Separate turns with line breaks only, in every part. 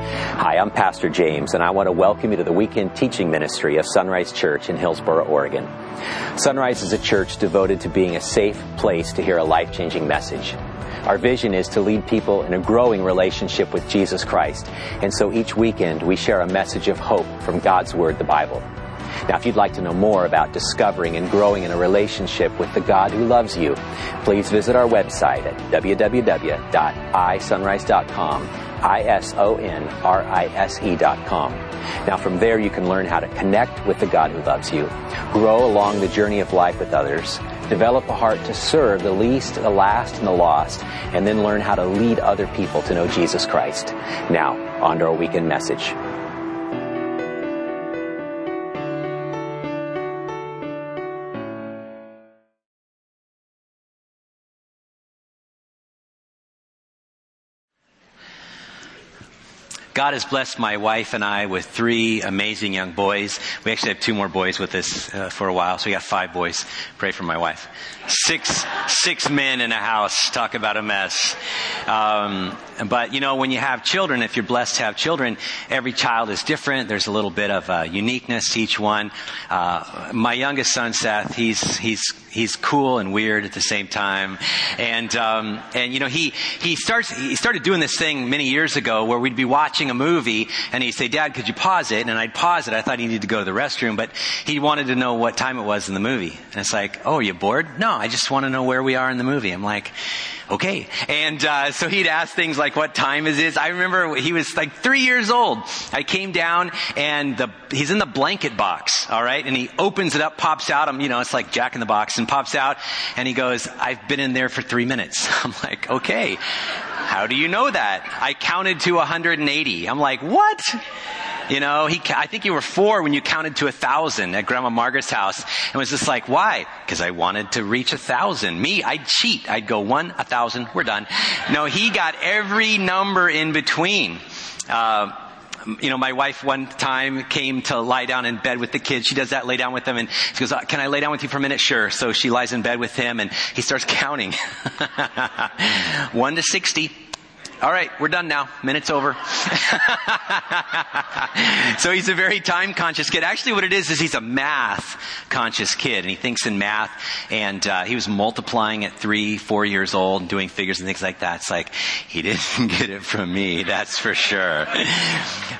Hi, I'm Pastor James, and I want to welcome you to the weekend teaching ministry of Sunrise Church in Hillsboro, Oregon. Sunrise is a church devoted to being a safe place to hear a life changing message. Our vision is to lead people in a growing relationship with Jesus Christ, and so each weekend we share a message of hope from God's Word, the Bible. Now, if you'd like to know more about discovering and growing in a relationship with the God who loves you, please visit our website at www.isunrise.com, I-S-O-N-R-I-S-E dot com. Now, from there you can learn how to connect with the God who loves you, grow along the journey of life with others, develop a heart to serve the least, the last, and the lost, and then learn how to lead other people to know Jesus Christ. Now, on to our weekend message.
God has blessed my wife and I with three amazing young boys. We actually have two more boys with us uh, for a while, so we got five boys. Pray for my wife. Six, six men in a house. Talk about a mess. Um, but you know, when you have children, if you're blessed to have children, every child is different. There's a little bit of uh, uniqueness to each one. Uh, my youngest son, Seth, he's he's he's cool and weird at the same time, and um, and you know he he starts he started doing this thing many years ago where we'd be watching a movie and he'd say, "Dad, could you pause it?" And I'd pause it. I thought he needed to go to the restroom, but he wanted to know what time it was in the movie. And it's like, "Oh, are you bored?" No, I just want to know where we are in the movie. I'm like, okay. And uh, so he'd ask things like what time is it? I remember he was like three years old. I came down and the, he's in the blanket box, all right? And he opens it up, pops out. I'm, you know, it's like Jack in the Box, and pops out, and he goes, "I've been in there for three minutes." I'm like, okay. How do you know that? I counted to 180. I'm like, what? You know, he, I think you were four when you counted to a thousand at Grandma Margaret's house and was just like, why? Because I wanted to reach a thousand. Me, I'd cheat. I'd go one, a thousand, we're done. No, he got every number in between. Uh, you know, my wife one time came to lie down in bed with the kids. She does that, lay down with them, and she goes, "Can I lay down with you for a minute?" Sure. So she lies in bed with him, and he starts counting, one to sixty. All right, we're done now. Minute's over. so he's a very time conscious kid. Actually, what it is is he's a math conscious kid, and he thinks in math. And uh, he was multiplying at three, four years old, and doing figures and things like that. It's like he didn't get it from me, that's for sure.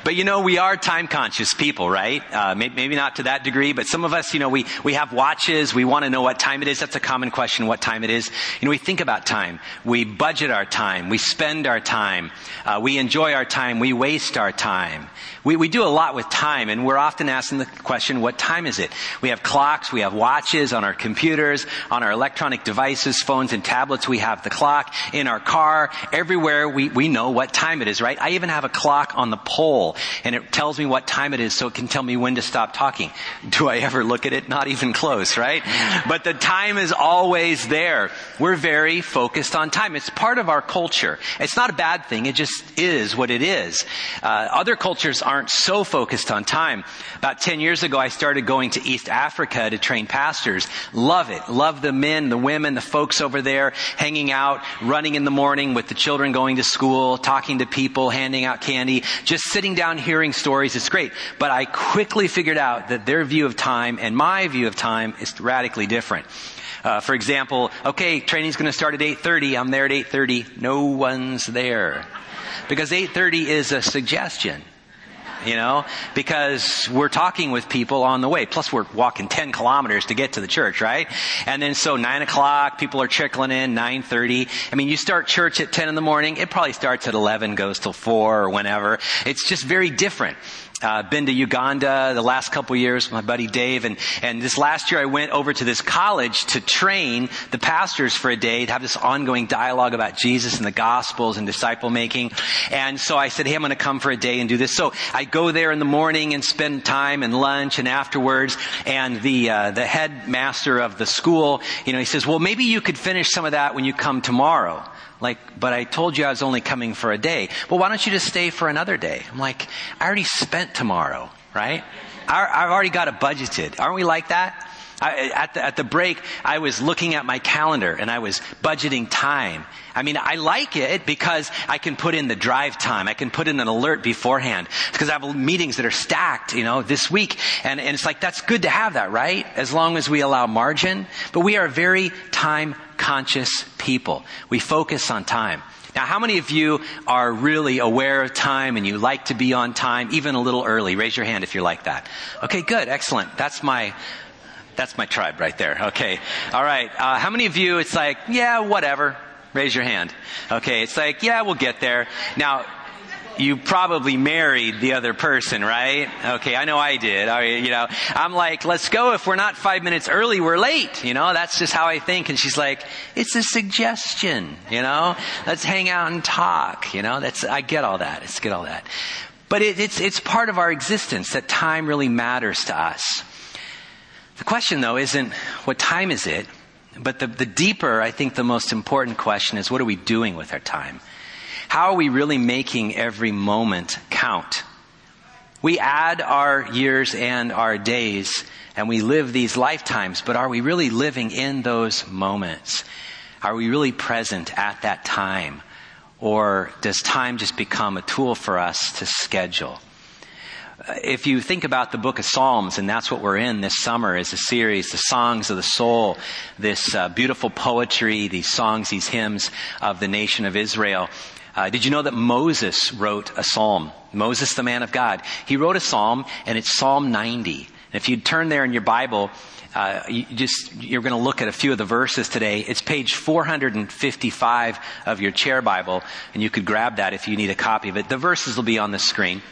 but you know, we are time conscious people, right? Uh, maybe, maybe not to that degree, but some of us, you know, we we have watches. We want to know what time it is. That's a common question: what time it is. You know, we think about time. We budget our time. We spend our time time. Uh, we enjoy our time. We waste our time. We, we do a lot with time, and we're often asking the question, what time is it? We have clocks, we have watches on our computers, on our electronic devices, phones and tablets, we have the clock. In our car, everywhere we, we know what time it is, right? I even have a clock on the pole, and it tells me what time it is so it can tell me when to stop talking. Do I ever look at it? Not even close, right? But the time is always there. We're very focused on time. It's part of our culture. It's not a bad thing. It just is what it is. Uh, other cultures aren't so focused on time. About 10 years ago, I started going to East Africa to train pastors. Love it. Love the men, the women, the folks over there, hanging out, running in the morning with the children going to school, talking to people, handing out candy, just sitting down hearing stories. It's great. But I quickly figured out that their view of time and my view of time is radically different. Uh, for example, okay, training's going to start at 8:30. I'm there at 8:30. No one's there because 8:30 is a suggestion you know, because we're talking with people on the way. Plus we're walking 10 kilometers to get to the church, right? And then so 9 o'clock, people are trickling in, 9.30. I mean, you start church at 10 in the morning, it probably starts at 11, goes till 4 or whenever. It's just very different uh, been to Uganda the last couple years, with my buddy Dave, and, and this last year I went over to this college to train the pastors for a day to have this ongoing dialogue about Jesus and the Gospels and disciple making. And so I said, hey, I'm going to come for a day and do this. So I go there in the morning and spend time and lunch and afterwards. And the uh, the headmaster of the school, you know, he says, well, maybe you could finish some of that when you come tomorrow. Like, but I told you I was only coming for a day. Well, why don't you just stay for another day? I'm like, I already spent tomorrow, right? I've already got it budgeted. Aren't we like that? I, at, the, at the break, I was looking at my calendar and I was budgeting time. I mean, I like it because I can put in the drive time. I can put in an alert beforehand because I have meetings that are stacked, you know, this week. And, and it's like, that's good to have that, right? As long as we allow margin. But we are very time conscious people. We focus on time. Now, how many of you are really aware of time and you like to be on time, even a little early? Raise your hand if you're like that. Okay, good, excellent. That's my that's my tribe right there. Okay. All right. Uh, how many of you, it's like, yeah, whatever. Raise your hand. Okay. It's like, yeah, we'll get there. Now, you probably married the other person, right? Okay, I know I did. I, you know, I'm like, let's go. If we're not five minutes early, we're late. You know, that's just how I think. And she's like, it's a suggestion. You know, let's hang out and talk. You know, that's I get all that. It's get all that. But it, it's it's part of our existence that time really matters to us. The question, though, isn't what time is it, but the, the deeper, I think the most important question is what are we doing with our time? How are we really making every moment count? We add our years and our days and we live these lifetimes, but are we really living in those moments? Are we really present at that time? Or does time just become a tool for us to schedule? if you think about the book of Psalms, and that's what we're in this summer is a series, the songs of the soul, this uh, beautiful poetry, these songs, these hymns of the nation of Israel. Uh, did you know that Moses wrote a psalm? Moses, the man of God. He wrote a psalm, and it's Psalm 90. And if you turn there in your Bible, uh, you just you're going to look at a few of the verses today. It's page 455 of your chair Bible, and you could grab that if you need a copy of it. The verses will be on the screen.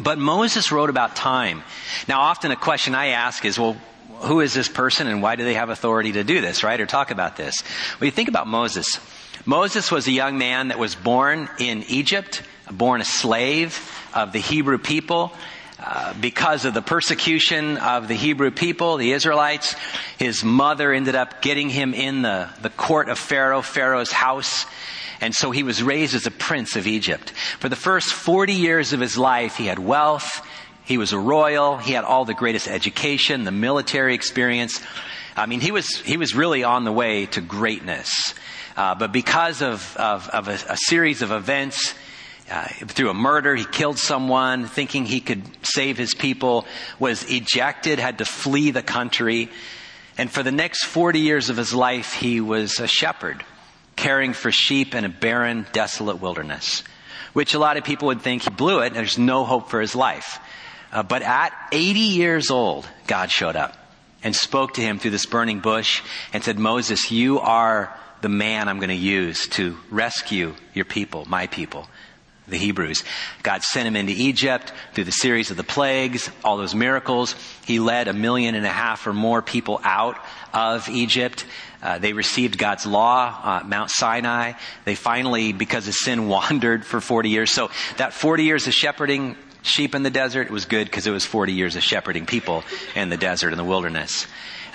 But Moses wrote about time. Now, often a question I ask is, well, who is this person and why do they have authority to do this, right? Or talk about this. Well, you think about Moses. Moses was a young man that was born in Egypt, born a slave of the Hebrew people. Uh, because of the persecution of the Hebrew people, the Israelites, his mother ended up getting him in the, the court of Pharaoh, Pharaoh's house. And so he was raised as a prince of Egypt. For the first 40 years of his life, he had wealth. He was a royal. He had all the greatest education, the military experience. I mean, he was, he was really on the way to greatness. Uh, but because of, of, of a, a, series of events, uh, through a murder, he killed someone thinking he could save his people, was ejected, had to flee the country. And for the next 40 years of his life, he was a shepherd caring for sheep in a barren, desolate wilderness, which a lot of people would think he blew it. There's no hope for his life. Uh, but at 80 years old, God showed up and spoke to him through this burning bush and said, Moses, you are the man I'm going to use to rescue your people, my people the Hebrews. God sent him into Egypt through the series of the plagues, all those miracles. He led a million and a half or more people out of Egypt. Uh, they received God's law, uh, Mount Sinai. They finally, because of sin, wandered for 40 years. So that 40 years of shepherding sheep in the desert, was good because it was 40 years of shepherding people in the desert, in the wilderness.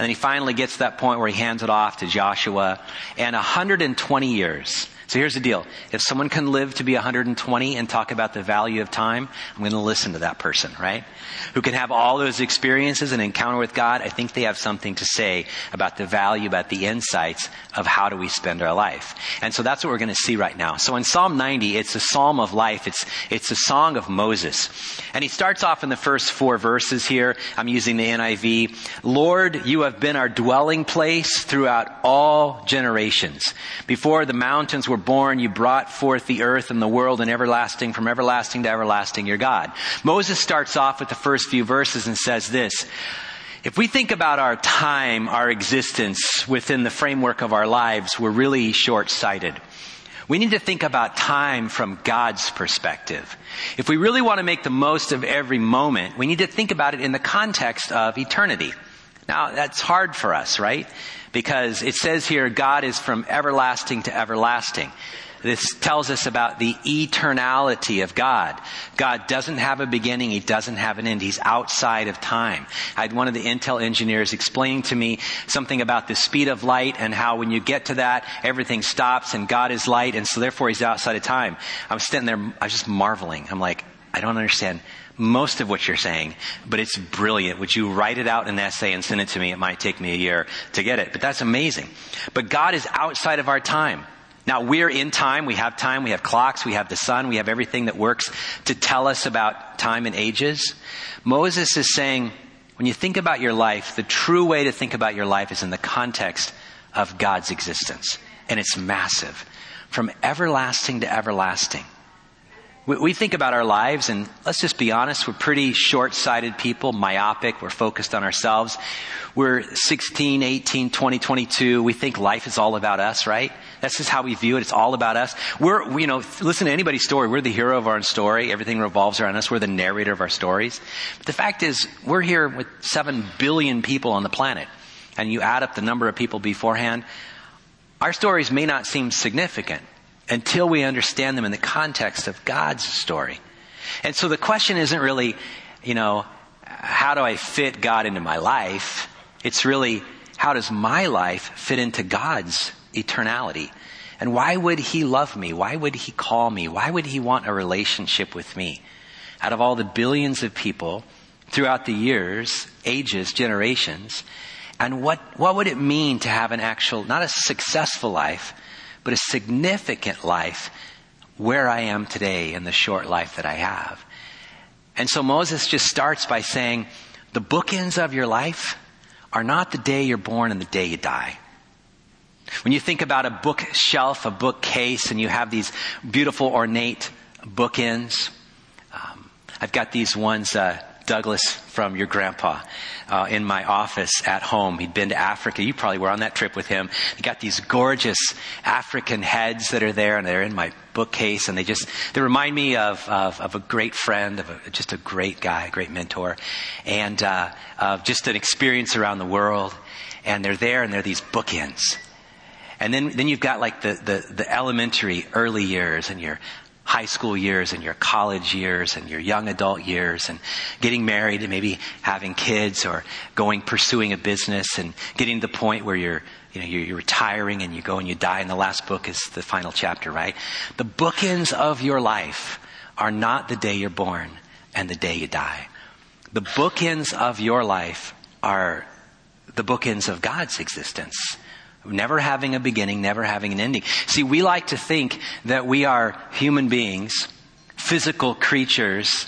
And then he finally gets to that point where he hands it off to Joshua. And 120 years so here's the deal. If someone can live to be 120 and talk about the value of time, I'm going to listen to that person, right? Who can have all those experiences and encounter with God, I think they have something to say about the value, about the insights of how do we spend our life. And so that's what we're going to see right now. So in Psalm 90, it's a psalm of life. It's, it's a song of Moses. And he starts off in the first four verses here. I'm using the NIV. Lord, you have been our dwelling place throughout all generations. Before the mountains were born, you brought forth the earth and the world and everlasting, from everlasting to everlasting, your God. Moses starts off with the first few verses and says this, if we think about our time, our existence within the framework of our lives, we're really short-sighted. We need to think about time from God's perspective. If we really want to make the most of every moment, we need to think about it in the context of eternity. Now, that's hard for us, right? Because it says here, God is from everlasting to everlasting. This tells us about the eternality of God. God doesn't have a beginning. He doesn't have an end. He's outside of time. I had one of the Intel engineers explaining to me something about the speed of light and how when you get to that, everything stops and God is light and so therefore He's outside of time. I'm sitting there, I was just marveling. I'm like, I don't understand most of what you're saying, but it's brilliant. Would you write it out in an essay and send it to me? It might take me a year to get it, but that's amazing. But God is outside of our time. Now we're in time, we have time, we have clocks, we have the sun, we have everything that works to tell us about time and ages. Moses is saying, when you think about your life, the true way to think about your life is in the context of God's existence. And it's massive. From everlasting to everlasting. We think about our lives, and let's just be honest, we're pretty short sighted people, myopic, we're focused on ourselves. We're 16, 18, 20, 22. We think life is all about us, right? That's just how we view it. It's all about us. We're, you know, listen to anybody's story. We're the hero of our own story. Everything revolves around us. We're the narrator of our stories. But the fact is, we're here with 7 billion people on the planet. And you add up the number of people beforehand, our stories may not seem significant until we understand them in the context of God's story. And so the question isn't really, you know, how do I fit God into my life? It's really, how does my life fit into God's eternality? And why would He love me? Why would He call me? Why would He want a relationship with me? Out of all the billions of people throughout the years, ages, generations, and what, what would it mean to have an actual, not a successful life, but a significant life where I am today in the short life that I have. And so Moses just starts by saying, the bookends of your life are not the day you're born and the day you die. When you think about a bookshelf, a bookcase, and you have these beautiful ornate bookends, um, I've got these ones, uh, Douglas from your grandpa uh, in my office at home. He'd been to Africa. You probably were on that trip with him. He got these gorgeous African heads that are there, and they're in my bookcase, and they just they remind me of of, of a great friend, of a, just a great guy, a great mentor, and uh, of just an experience around the world. And they're there, and they're these bookends. And then, then you've got like the, the, the elementary early years and your high school years and your college years and your young adult years and getting married and maybe having kids or going pursuing a business and getting to the point where you're you know you're, you're retiring and you go and you die. And the last book is the final chapter right? The bookends of your life are not the day you're born and the day you die. The bookends of your life are the bookends of god's existence Never having a beginning, never having an ending. See, we like to think that we are human beings, physical creatures,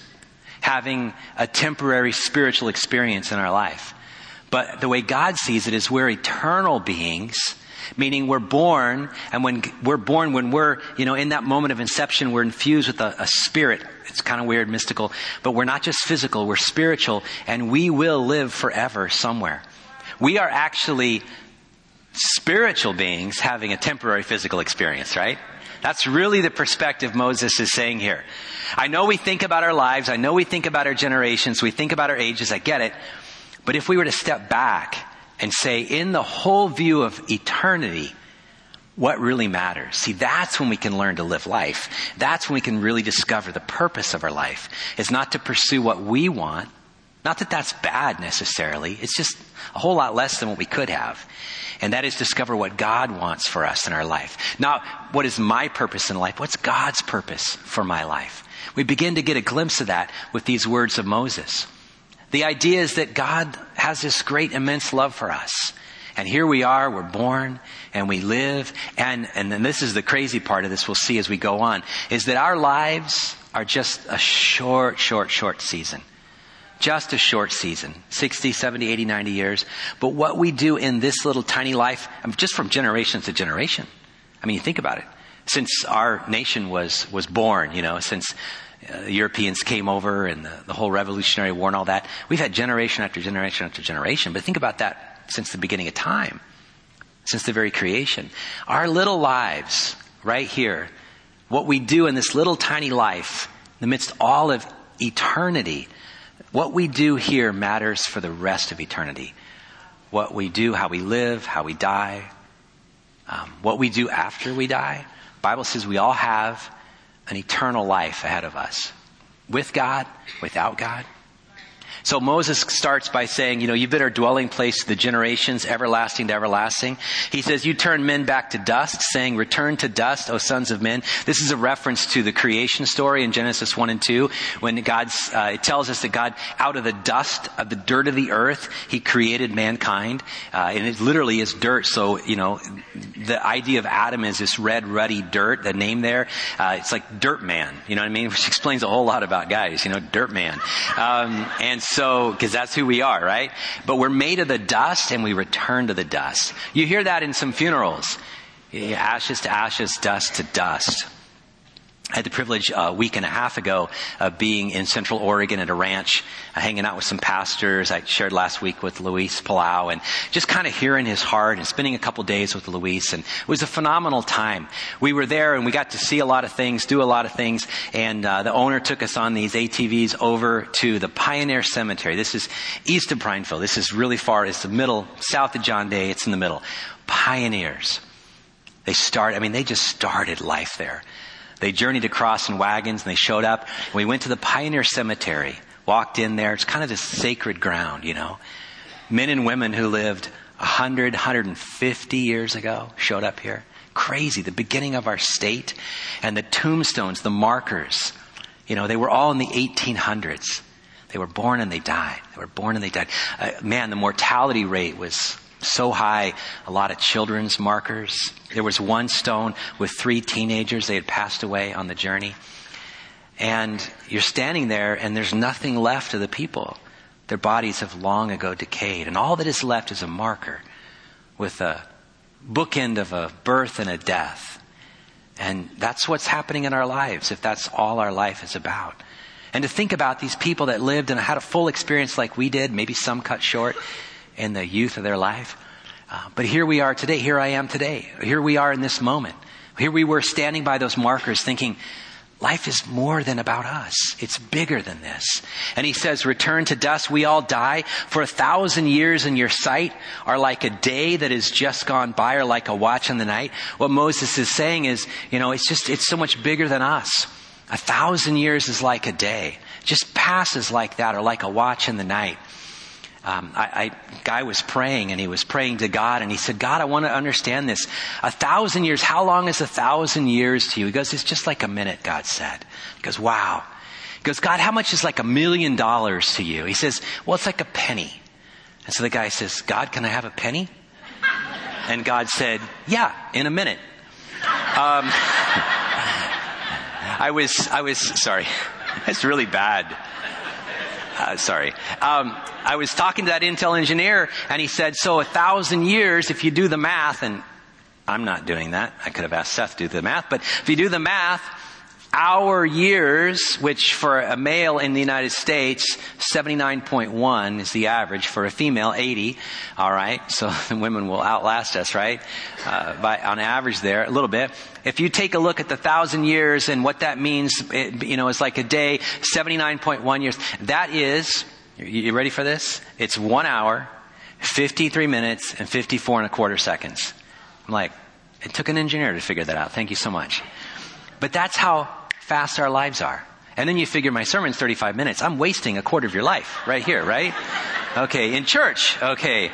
having a temporary spiritual experience in our life. But the way God sees it is we're eternal beings, meaning we're born, and when we're born, when we're, you know, in that moment of inception, we're infused with a, a spirit. It's kind of weird, mystical, but we're not just physical, we're spiritual, and we will live forever somewhere. We are actually spiritual beings having a temporary physical experience, right? That's really the perspective Moses is saying here. I know we think about our lives. I know we think about our generations. We think about our ages. I get it. But if we were to step back and say, in the whole view of eternity, what really matters. See, that's when we can learn to live life. That's when we can really discover the purpose of our life. Is not to pursue what we want. Not that that's bad necessarily. It's just a whole lot less than what we could have and that is discover what God wants for us in our life. Not what is my purpose in life, what's God's purpose for my life. We begin to get a glimpse of that with these words of Moses. The idea is that God has this great, immense love for us. And here we are, we're born and we live. And, and then this is the crazy part of this we'll see as we go on, is that our lives are just a short, short, short season just a short season 60, 70, 80, 90 years. But what we do in this little tiny life, just from generation to generation. I mean, you think about it. Since our nation was, was born, you know, since uh, Europeans came over and the, the whole Revolutionary War and all that, we've had generation after generation after generation. But think about that since the beginning of time, since the very creation. Our little lives, right here, what we do in this little tiny life, amidst all of eternity, what we do here matters for the rest of eternity. What we do, how we live, how we die, um, what we do after we die. Bible says we all have an eternal life ahead of us. With God, without God. So Moses starts by saying, you know, you've been our dwelling place to the generations, everlasting to everlasting. He says, you turn men back to dust, saying, return to dust, O sons of men. This is a reference to the creation story in Genesis 1 and 2, when God's, uh, it tells us that God, out of the dust, of the dirt of the earth, He created mankind. Uh, and it literally is dirt. So, you know, the idea of Adam is this red, ruddy dirt, the name there. Uh, it's like dirt man, you know what I mean? Which explains a whole lot about guys, you know, dirt man. Um, and so, because that's who we are, right? But we're made of the dust and we return to the dust. You hear that in some funerals. Ashes to ashes, dust to dust. I had the privilege uh, a week and a half ago of being in Central Oregon at a ranch, uh, hanging out with some pastors. I shared last week with Luis Palau and just kind of hearing his heart and spending a couple days with Luis. And it was a phenomenal time. We were there and we got to see a lot of things, do a lot of things. And uh, the owner took us on these ATVs over to the Pioneer Cemetery. This is east of Prineville. This is really far. It's the middle, south of John Day. It's in the middle. Pioneers. They start, I mean, they just started life there. They journeyed across in wagons and they showed up. We went to the Pioneer Cemetery, walked in there. It's kind of this sacred ground, you know. Men and women who lived 100, 150 years ago showed up here. Crazy. The beginning of our state. And the tombstones, the markers, you know, they were all in the 1800s. They were born and they died. They were born and they died. Uh, man, the mortality rate was so high, a lot of children's markers. There was one stone with three teenagers. They had passed away on the journey. And you're standing there and there's nothing left of the people. Their bodies have long ago decayed. And all that is left is a marker with a bookend of a birth and a death. And that's what's happening in our lives if that's all our life is about. And to think about these people that lived and had a full experience like we did, maybe some cut short, in the youth of their life. Uh, but here we are today. Here I am today. Here we are in this moment. Here we were standing by those markers thinking, life is more than about us. It's bigger than this. And he says, return to dust. We all die. For a thousand years in your sight are like a day that has just gone by or like a watch in the night. What Moses is saying is, you know, it's just, it's so much bigger than us. A thousand years is like a day. Just passes like that or like a watch in the night um, I, I, guy was praying and he was praying to God and he said, God, I want to understand this. A thousand years, how long is a thousand years to you? He goes, it's just like a minute, God said. He goes, wow. He goes, God, how much is like a million dollars to you? He says, well, it's like a penny. And so the guy says, God, can I have a penny? And God said, yeah, in a minute. Um, I was, I was, sorry. That's really bad. Uh, sorry. Um, I was talking to that Intel engineer, and he said, "So a thousand years, if you do the math, and I'm not doing that. I could have asked Seth to do the math, but if you do the math, our years, which for a male in the United States, 79.1 is the average. For a female, 80. All right. So the women will outlast us, right? Uh, by, on average there, a little bit. If you take a look at the thousand years and what that means, it, you know, it's like a day, 79.1 years. That is, you ready for this? It's one hour, 53 minutes, and 54 and a quarter seconds. I'm like, it took an engineer to figure that out. Thank you so much. But that's how fast our lives are. And then you figure my sermon's 35 minutes. I'm wasting a quarter of your life right here, right? Okay, in church. Okay.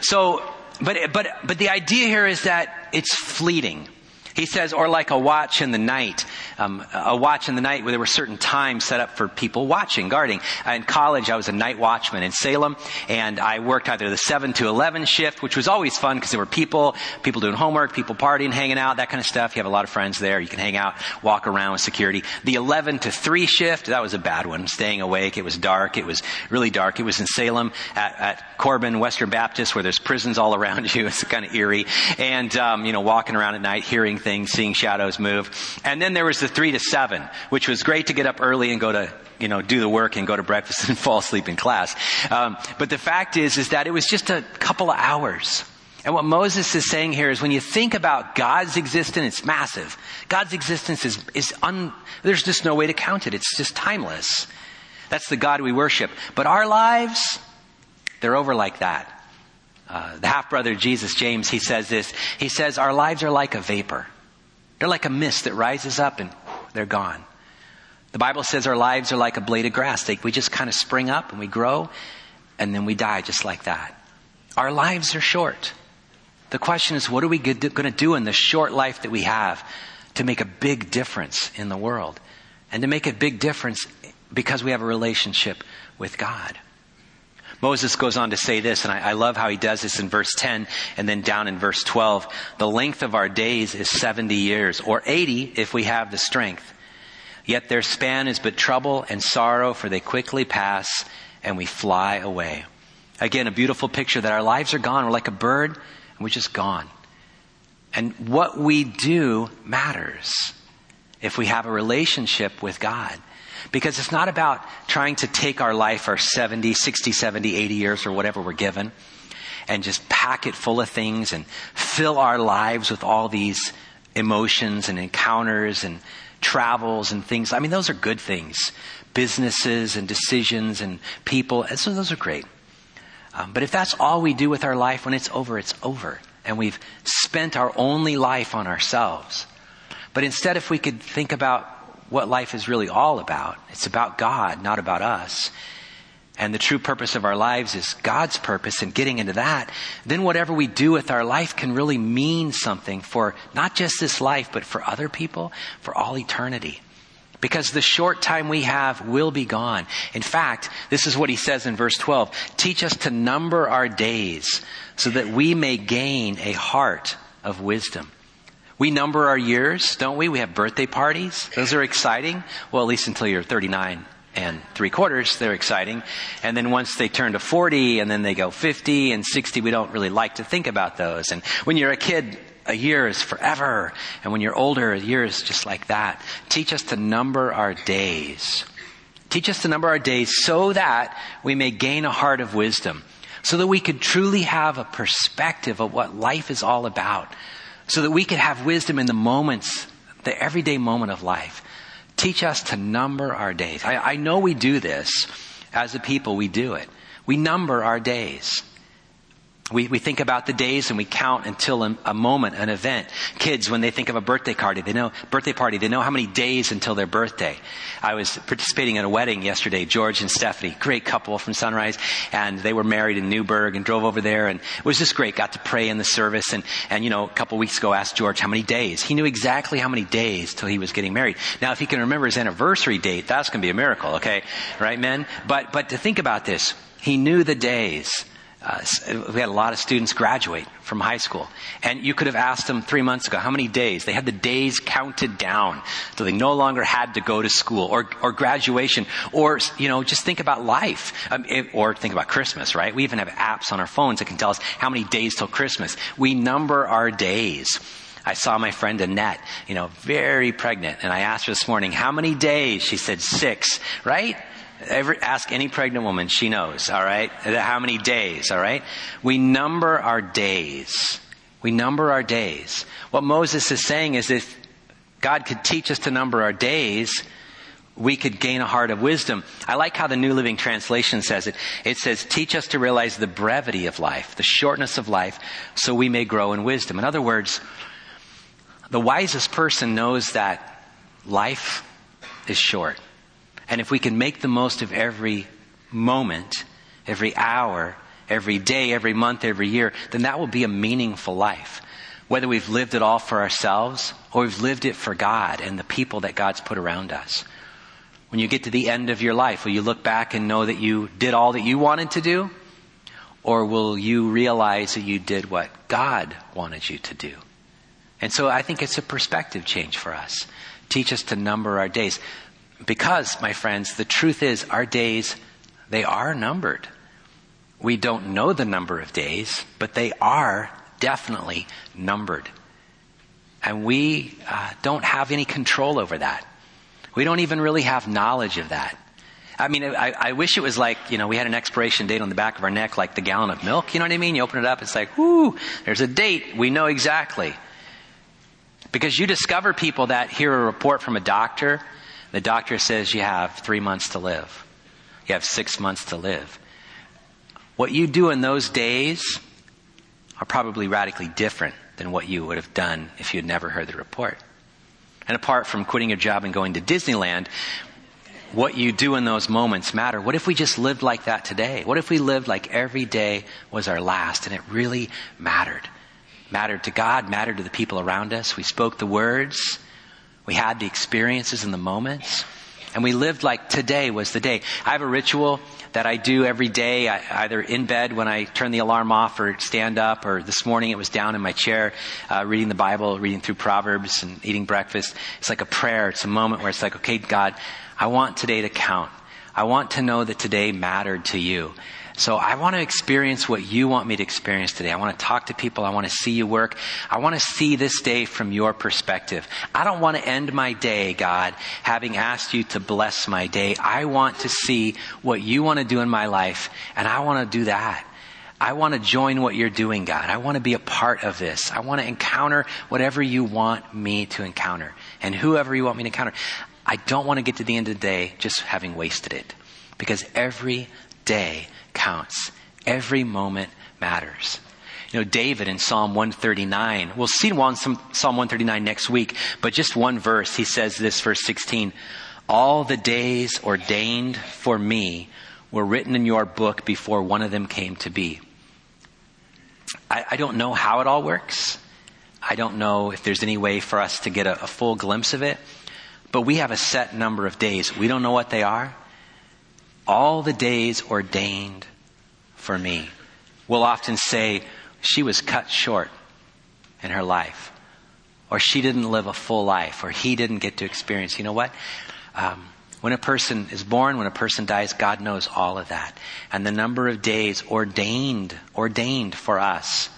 So, but, but, but the idea here is that it's fleeting. He says, or like a watch in the night. Um, a watch in the night where there were certain times set up for people watching, guarding. In college, I was a night watchman in Salem, and I worked either the 7 to 11 shift, which was always fun because there were people, people doing homework, people partying, hanging out, that kind of stuff. You have a lot of friends there. You can hang out, walk around with security. The 11 to 3 shift, that was a bad one. Staying awake. It was dark. It was really dark. It was in Salem at, at Corban Western Baptist where there's prisons all around you. It's kind of eerie. And, um, you know, walking around at night, hearing things, seeing shadows move. And then there was the three to seven, which was great to get up early and go to, you know, do the work and go to breakfast and fall asleep in class. Um, but the fact is, is that it was just a couple of hours. And what Moses is saying here is when you think about God's existence, it's massive. God's existence is, is un, there's just no way to count it. It's just timeless. That's the God we worship. But our lives, they're over like that. Uh, the half brother Jesus James, he says this. He says, Our lives are like a vapor. They're like a mist that rises up and whew, they're gone. The Bible says our lives are like a blade of grass. They, we just kind of spring up and we grow and then we die just like that. Our lives are short. The question is, what are we going to do in the short life that we have to make a big difference in the world? And to make a big difference because we have a relationship with God. Moses goes on to say this, and I, I, love how he does this in verse 10 and then down in verse 12. The length of our days is 70 years, or 80 if we have the strength. Yet their span is but trouble and sorrow, for they quickly pass and we fly away. Again, a beautiful picture that our lives are gone. We're like a bird and we're just gone. And what we do matters if we have a relationship with God. Because it's not about trying to take our life, our 70, 60, 70, 80 years or whatever we're given, and just pack it full of things and fill our lives with all these emotions and encounters and travels and things. I mean, those are good things. Businesses and decisions and people. So those are great. Um, but if that's all we do with our life, when it's over, it's over. And we've spent our only life on ourselves. But instead, if we could think about what life is really all about, it's about God, not about us. And the true purpose of our lives is God's purpose and getting into that, then whatever we do with our life can really mean something for not just this life, but for other people, for all eternity. Because the short time we have will be gone. In fact, this is what he says in verse 12. Teach us to number our days so that we may gain a heart of wisdom. We number our years, don't we? We have birthday parties. Those are exciting. Well, at least until you're 39 and three quarters, they're exciting. And then once they turn to 40 and then they go 50 and 60, we don't really like to think about those. And when you're a kid, a year is forever. And when you're older, a year is just like that. Teach us to number our days. Teach us to number our days so that we may gain a heart of wisdom. So that we could truly have a perspective of what life is all about. So that we could have wisdom in the moments, the everyday moment of life. Teach us to number our days. I, I know we do this. As a people, we do it. We number our days. We, we think about the days and we count until a, a, moment, an event. Kids, when they think of a birthday party, they know, birthday party, they know how many days until their birthday. I was participating in a wedding yesterday, George and Stephanie, great couple from Sunrise, and they were married in Newberg and drove over there and it was just great. Got to pray in the service and, and you know, a couple weeks ago asked George how many days. He knew exactly how many days till he was getting married. Now, if he can remember his anniversary date, that's gonna be a miracle, okay? Right, men? But, but to think about this, he knew the days uh, we had a lot of students graduate from high school. And you could have asked them three months ago, how many days? They had the days counted down. So they no longer had to go to school or, or graduation or, you know, just think about life. Um, it, or think about Christmas, right? We even have apps on our phones that can tell us how many days till Christmas. We number our days. I saw my friend Annette, you know, very pregnant, and I asked her this morning, how many days? She said six, right? Ever ask any pregnant woman, she knows, all right? How many days, all right? We number our days. We number our days. What Moses is saying is if God could teach us to number our days, we could gain a heart of wisdom. I like how the New Living Translation says it. It says, teach us to realize the brevity of life, the shortness of life, so we may grow in wisdom. In other words, the wisest person knows that life is short. And if we can make the most of every moment, every hour, every day, every month, every year, then that will be a meaningful life. Whether we've lived it all for ourselves or we've lived it for God and the people that God's put around us. When you get to the end of your life, will you look back and know that you did all that you wanted to do? Or will you realize that you did what God wanted you to do? And so I think it's a perspective change for us. Teach us to number our days. Because, my friends, the truth is our days, they are numbered. We don't know the number of days, but they are definitely numbered. And we uh, don't have any control over that. We don't even really have knowledge of that. I mean, I, I, wish it was like, you know, we had an expiration date on the back of our neck, like the gallon of milk. You know what I mean? You open it up, it's like, whoo, there's a date. We know exactly. Because you discover people that hear a report from a doctor the doctor says you have three months to live. You have six months to live. What you do in those days are probably radically different than what you would have done if you had never heard the report. And apart from quitting your job and going to Disneyland, what you do in those moments matter. What if we just lived like that today? What if we lived like every day was our last and it really mattered? Mattered to God, mattered to the people around us. We spoke the words. We had the experiences and the moments. And we lived like today was the day. I have a ritual that I do every day, either in bed when I turn the alarm off or stand up, or this morning it was down in my chair, uh, reading the Bible, reading through Proverbs and eating breakfast. It's like a prayer. It's a moment where it's like, okay, God, I want today to count. I want to know that today mattered to you. So I want to experience what you want me to experience today. I want to talk to people. I want to see you work. I want to see this day from your perspective. I don't want to end my day, God, having asked you to bless my day. I want to see what you want to do in my life, and I want to do that. I want to join what you're doing, God. I want to be a part of this. I want to encounter whatever you want me to encounter and whoever you want me to encounter. I don't want to get to the end of the day just having wasted it because every day counts. Every moment matters. You know, David in Psalm 139, we'll see one, Psalm 139 next week, but just one verse, he says this, verse 16, all the days ordained for me were written in your book before one of them came to be. I, I don't know how it all works. I don't know if there's any way for us to get a, a full glimpse of it, but we have a set number of days. We don't know what they are all the days ordained for me. We'll often say, she was cut short in her life, or she didn't live a full life, or he didn't get to experience. You know what? Um, when a person is born, when a person dies, God knows all of that. And the number of days ordained, ordained for us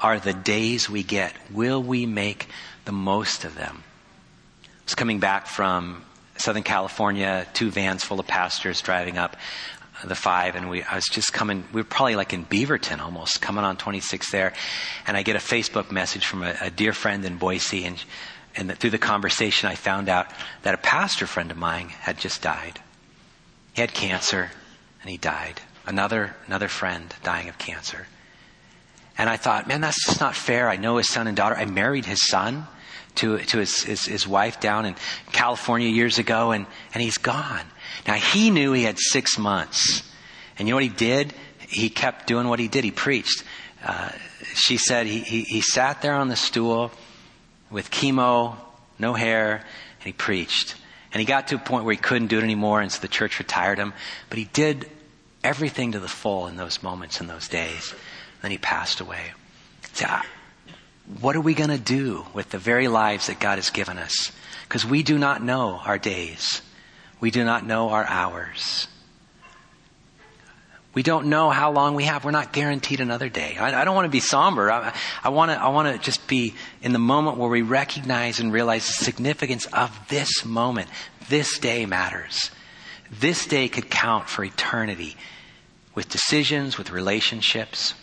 are the days we get. Will we make the most of them? I was coming back from Southern California, two vans full of pastors driving up the five, and we, I was just coming, we were probably like in Beaverton almost, coming on 26 there, and I get a Facebook message from a, a dear friend in Boise, and, and through the conversation I found out that a pastor friend of mine had just died. He had cancer, and he died. Another, another friend dying of cancer. And I thought, man, that's just not fair. I know his son and daughter. I married his son to, to his, his, his wife down in California years ago, and, and he's gone. Now, he knew he had six months. And you know what he did? He kept doing what he did. He preached. Uh, she said he, he, he sat there on the stool with chemo, no hair, and he preached. And he got to a point where he couldn't do it anymore, and so the church retired him. But he did everything to the full in those moments, in those days. Then he passed away. See, I, what are we going to do with the very lives that God has given us? Because we do not know our days. We do not know our hours. We don't know how long we have. We're not guaranteed another day. I, I don't want to be somber. I, I want to, I want to just be in the moment where we recognize and realize the significance of this moment. This day matters. This day could count for eternity with decisions, with relationships.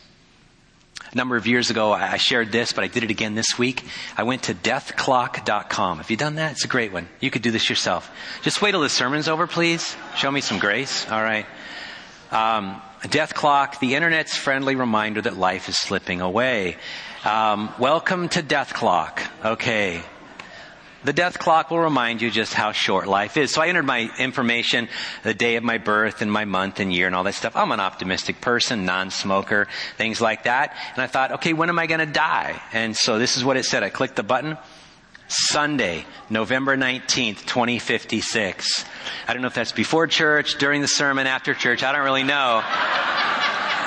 A number of years ago, I shared this, but I did it again this week. I went to deathclock.com. Have you done that? It's a great one. You could do this yourself. Just wait till the sermon's over, please. Show me some grace. All right. Um, death clock, the internet's friendly reminder that life is slipping away. Um, welcome to Death Clock. Okay. The death clock will remind you just how short life is. So I entered my information, the day of my birth and my month and year and all that stuff. I'm an optimistic person, non-smoker, things like that. And I thought, okay, when am I going to die? And so this is what it said. I clicked the button. Sunday, November 19th, 2056. I don't know if that's before church, during the sermon, after church. I don't really know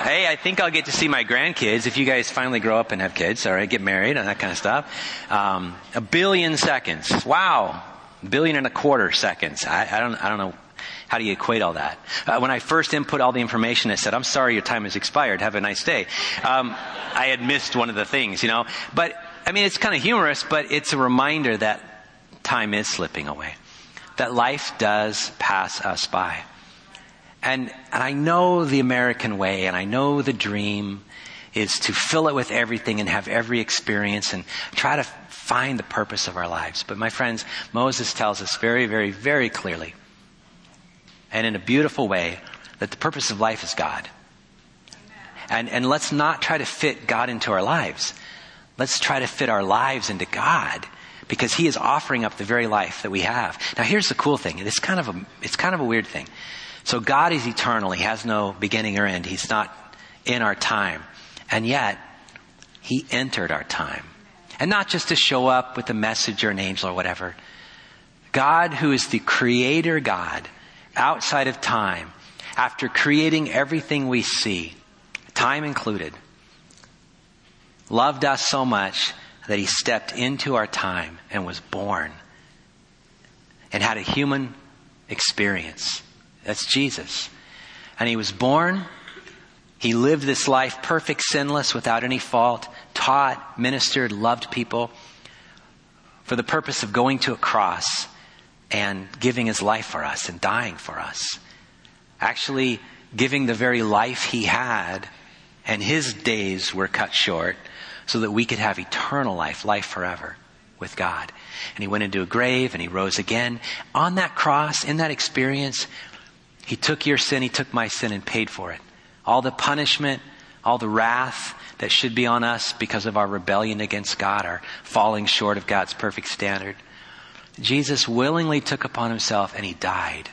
hey, I think I'll get to see my grandkids if you guys finally grow up and have kids, all right, get married and that kind of stuff. Um, a billion seconds. Wow. A billion and a quarter seconds. I, I, don't, I don't know. How do you equate all that? Uh, when I first input all the information, it said, I'm sorry your time has expired. Have a nice day. Um, I had missed one of the things, you know. But, I mean, it's kind of humorous, but it's a reminder that time is slipping away. That life does pass us by. And, and I know the American way and I know the dream is to fill it with everything and have every experience and try to find the purpose of our lives. But my friends, Moses tells us very, very, very clearly and in a beautiful way that the purpose of life is God. And, and let's not try to fit God into our lives. Let's try to fit our lives into God because he is offering up the very life that we have. Now here's the cool thing. It's kind of a, it's kind of a weird thing. So God is eternal. He has no beginning or end. He's not in our time. And yet, he entered our time. And not just to show up with a message or an angel or whatever. God, who is the creator God, outside of time, after creating everything we see, time included, loved us so much that he stepped into our time and was born and had a human experience. That's Jesus. And he was born. He lived this life perfect, sinless, without any fault, taught, ministered, loved people for the purpose of going to a cross and giving his life for us and dying for us. Actually, giving the very life he had, and his days were cut short so that we could have eternal life, life forever with God. And he went into a grave and he rose again. On that cross, in that experience, he took your sin, he took my sin and paid for it. All the punishment, all the wrath that should be on us because of our rebellion against God, our falling short of God's perfect standard. Jesus willingly took upon himself and he died.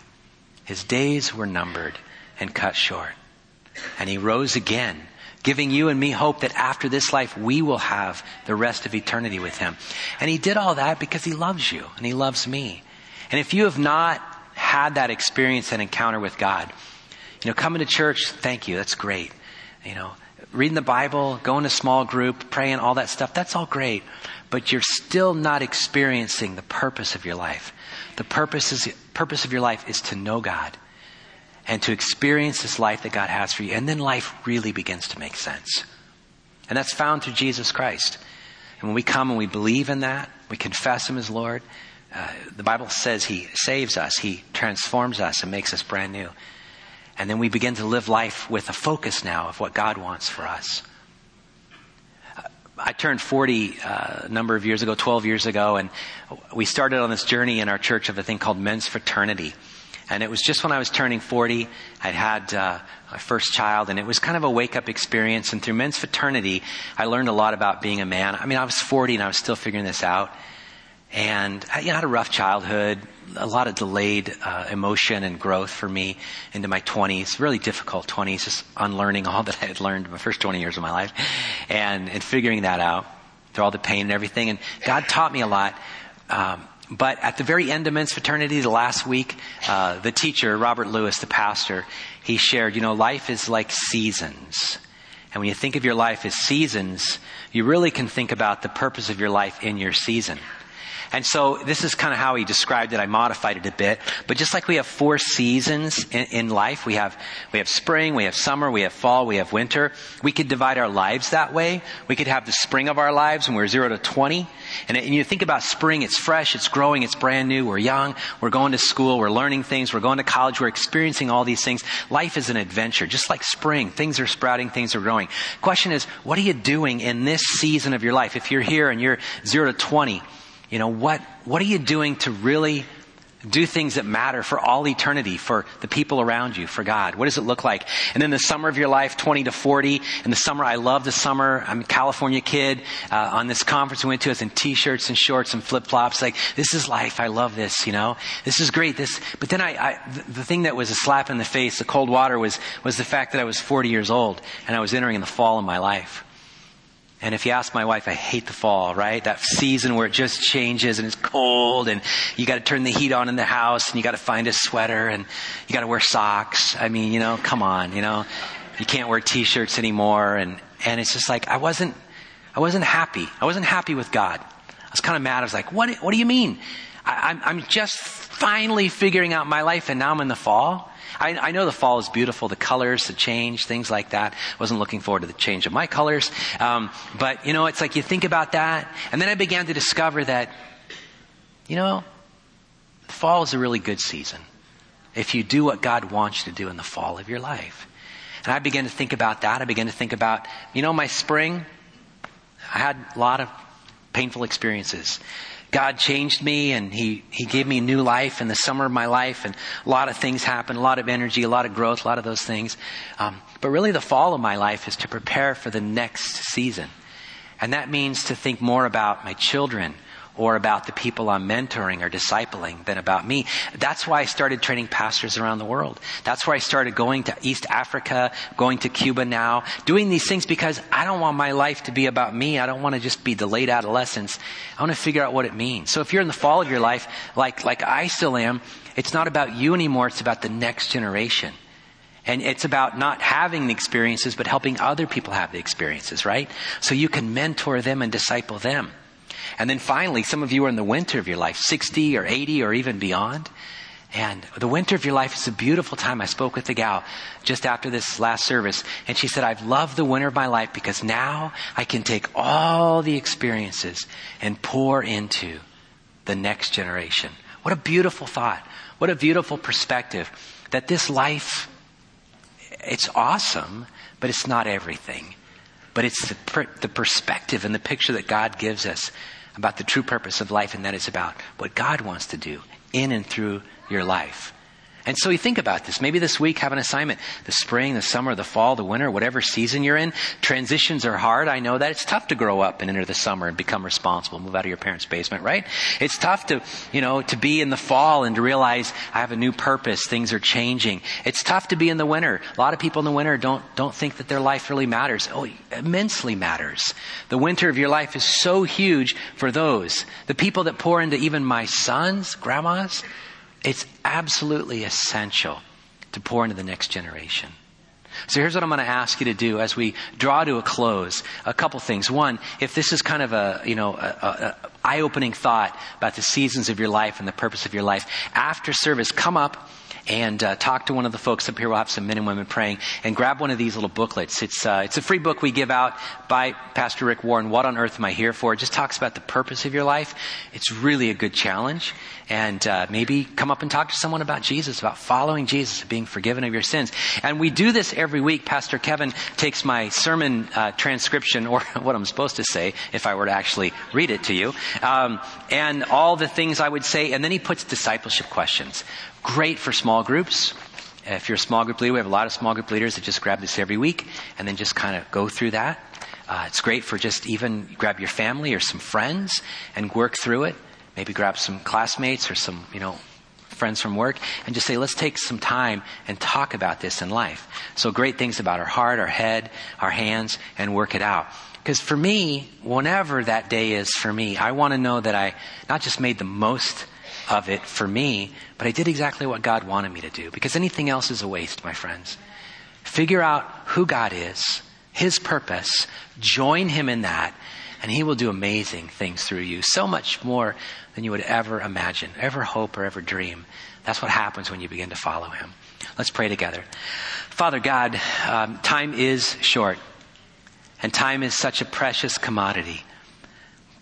His days were numbered and cut short. And he rose again giving you and me hope that after this life we will have the rest of eternity with him. And he did all that because he loves you and he loves me. And if you have not had that experience and encounter with God, you know, coming to church, thank you, that's great. You know, reading the Bible, going to small group, praying, all that stuff, that's all great. But you're still not experiencing the purpose of your life. The purpose, is, purpose of your life is to know God and to experience this life that God has for you. And then life really begins to make sense. And that's found through Jesus Christ. And when we come and we believe in that, we confess Him as Lord, uh, the Bible says He saves us, He transforms us and makes us brand new. And then we begin to live life with a focus now of what God wants for us. I turned 40 uh, a number of years ago, 12 years ago, and we started on this journey in our church of a thing called men's fraternity. And it was just when I was turning 40, I'd had uh, my first child, and it was kind of a wake up experience. And through men's fraternity, I learned a lot about being a man. I mean, I was 40 and I was still figuring this out. And I you know, had a rough childhood, a lot of delayed uh, emotion and growth for me into my 20s, really difficult 20s, just unlearning all that I had learned in my first 20 years of my life and, and figuring that out through all the pain and everything. And God taught me a lot. Um, but at the very end of men's fraternity, the last week, uh, the teacher, Robert Lewis, the pastor, he shared, you know, life is like seasons. And when you think of your life as seasons, you really can think about the purpose of your life in your season. And so this is kind of how he described it. I modified it a bit. But just like we have four seasons in, in, life, we have, we have spring, we have summer, we have fall, we have winter. We could divide our lives that way. We could have the spring of our lives when we're zero to 20. And, and you think about spring, it's fresh, it's growing, it's brand new, we're young, we're going to school, we're learning things, we're going to college, we're experiencing all these things. Life is an adventure, just like spring. Things are sprouting, things are growing. Question is, what are you doing in this season of your life? If you're here and you're zero to 20, you know, what, what are you doing to really do things that matter for all eternity, for the people around you, for God? What does it look like? And then the summer of your life, 20 to 40. In the summer, I love the summer. I'm a California kid. Uh, on this conference we went to, I was in t-shirts and shorts and flip-flops. Like, this is life. I love this, you know? This is great. This, but then I, I the, the thing that was a slap in the face, the cold water was, was the fact that I was 40 years old and I was entering in the fall of my life. And if you ask my wife, I hate the fall, right? That season where it just changes and it's cold and you got to turn the heat on in the house and you got to find a sweater and you got to wear socks. I mean, you know, come on, you know, you can't wear t-shirts anymore. And, and it's just like, I wasn't, I wasn't happy. I wasn't happy with God. I was kind of mad. I was like, what, what do you mean? I, I'm, I'm just finally figuring out my life and now I'm in the fall. I, I, know the fall is beautiful, the colors, the change, things like that. Wasn't looking forward to the change of my colors. Um, but, you know, it's like you think about that. And then I began to discover that, you know, fall is a really good season. If you do what God wants you to do in the fall of your life. And I began to think about that. I began to think about, you know, my spring, I had a lot of painful experiences. God changed me and he, he gave me a new life in the summer of my life and a lot of things happened, a lot of energy, a lot of growth, a lot of those things. Um, but really the fall of my life is to prepare for the next season. And that means to think more about my children, or about the people I'm mentoring or discipling than about me. That's why I started training pastors around the world. That's why I started going to East Africa, going to Cuba now, doing these things because I don't want my life to be about me. I don't want to just be delayed adolescence. I want to figure out what it means. So if you're in the fall of your life, like, like I still am, it's not about you anymore. It's about the next generation. And it's about not having the experiences, but helping other people have the experiences, right? So you can mentor them and disciple them. And then finally, some of you are in the winter of your life, 60 or 80 or even beyond. And the winter of your life is a beautiful time. I spoke with the gal just after this last service, and she said, I've loved the winter of my life because now I can take all the experiences and pour into the next generation. What a beautiful thought. What a beautiful perspective that this life, it's awesome, but it's not everything. But it's the, per- the perspective and the picture that God gives us about the true purpose of life, and that is about what God wants to do in and through your life. And so you think about this. Maybe this week have an assignment. The spring, the summer, the fall, the winter, whatever season you're in. Transitions are hard. I know that. It's tough to grow up and enter the summer and become responsible, move out of your parents' basement, right? It's tough to, you know, to be in the fall and to realize I have a new purpose. Things are changing. It's tough to be in the winter. A lot of people in the winter don't, don't think that their life really matters. Oh, immensely matters. The winter of your life is so huge for those. The people that pour into even my sons, grandmas, it's absolutely essential to pour into the next generation. So here's what I'm going to ask you to do as we draw to a close. A couple things. One, if this is kind of a, you know, eye-opening thought about the seasons of your life and the purpose of your life, after service, come up and uh, talk to one of the folks up here. We'll have some men and women praying and grab one of these little booklets. It's uh, it's a free book we give out by Pastor Rick Warren. What on earth am I here for? It just talks about the purpose of your life. It's really a good challenge, and uh, maybe come up and talk to someone about Jesus, about following Jesus, being forgiven of your sins. And we do this every week. Pastor Kevin takes my sermon uh, transcription, or what I'm supposed to say, if I were to actually read it to you, um, and all the things I would say, and then he puts discipleship questions. Great for small groups. If you're a small group leader, we have a lot of small group leaders that just grab this every week and then just kind of go through that. Uh, it's great for just even grab your family or some friends and work through it. Maybe grab some classmates or some, you know, friends from work and just say, let's take some time and talk about this in life. So great things about our heart, our head, our hands, and work it out. Because for me, whenever that day is for me, I want to know that I not just made the most of it for me, but I did exactly what God wanted me to do. Because anything else is a waste, my friends. Figure out who God is, His purpose, join Him in that, and He will do amazing things through you. So much more than you would ever imagine, ever hope, or ever dream. That's what happens when you begin to follow Him. Let's pray together. Father God, um, time is short, and time is such a precious commodity.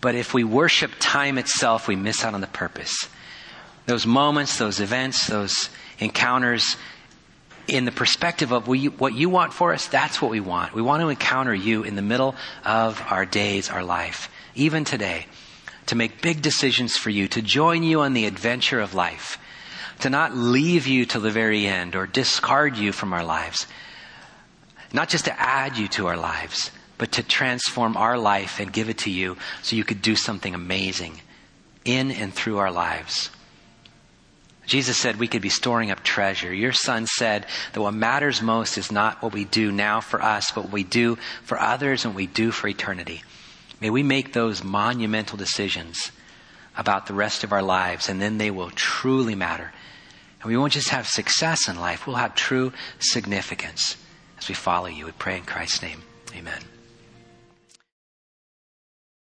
But if we worship time itself, we miss out on the purpose. Those moments, those events, those encounters, in the perspective of what you want for us, that's what we want. We want to encounter you in the middle of our days, our life, even today, to make big decisions for you, to join you on the adventure of life, to not leave you to the very end or discard you from our lives, not just to add you to our lives, but to transform our life and give it to you so you could do something amazing in and through our lives. Jesus said we could be storing up treasure. Your son said that what matters most is not what we do now for us, but what we do for others and what we do for eternity. May we make those monumental decisions about the rest of our lives, and then they will truly matter. And we won't just have success in life, we'll have true significance as we follow you. We pray in Christ's name. Amen.